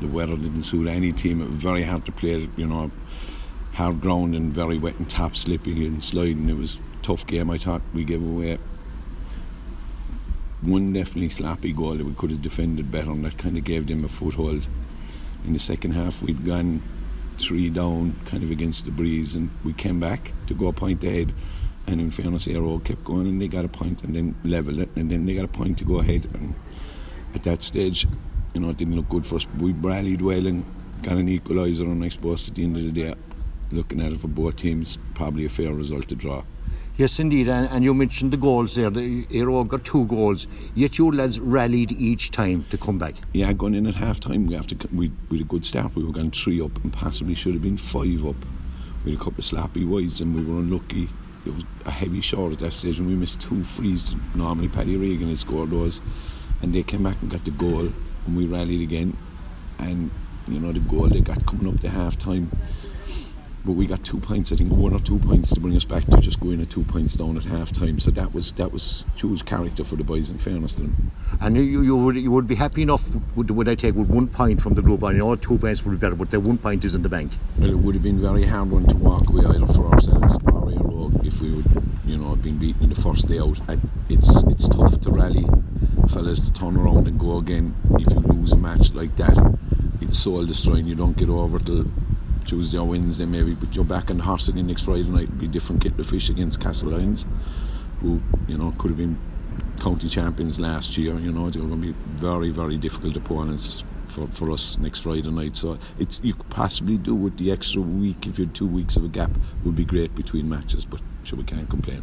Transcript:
the weather didn't suit any team. It was very hard to play, you know, hard ground and very wet and top slippy and sliding. It was tough game. I thought we gave away one definitely sloppy goal that we could have defended better and that kind of gave them a foothold. In the second half, we'd gone three down, kind of against the breeze, and we came back to go a point ahead. And in fairness, Aero kept going, and they got a point, and then level it, and then they got a point to go ahead. And at that stage, you know, it didn't look good for us. We rallied well and got an equaliser, and I suppose at the end of the day, looking at it for both teams, probably a fair result to draw. Yes, indeed, and, and you mentioned the goals there. The Aero got two goals, yet your lads rallied each time to come back. Yeah, going in at half time, we have to we we had a good start. We were going three up and possibly should have been five up. We had a couple of sloppy wides and we were unlucky. It was a heavy shot at that stage and we missed two frees. Normally Paddy Regan had scored those and they came back and got the goal and we rallied again and you know the goal they got coming up to half time but we got two points I think one or two points to bring us back to just going at two points down at half time so that was that was huge character for the boys in fairness to them And you, you, would, you would be happy enough, would, would I take, with one point from the group? I know two points would be better, but the one point is in the bank. well it would have been a very hard one to walk away either for ourselves or if we would you know have been beaten in the first day out it's it's tough to rally fellas to turn around and go again. If you lose a match like that it's soul destroying. You don't get over till Tuesday or Wednesday maybe but you're back on the horse again next Friday night. It'll be different kit to fish against Castlelyons who you know could have been county champions last year. You know they were going to be very very difficult opponents for, for us next Friday night. So it's you could possibly do with the extra week if you had two weeks of a gap would be great between matches but sure we can't complain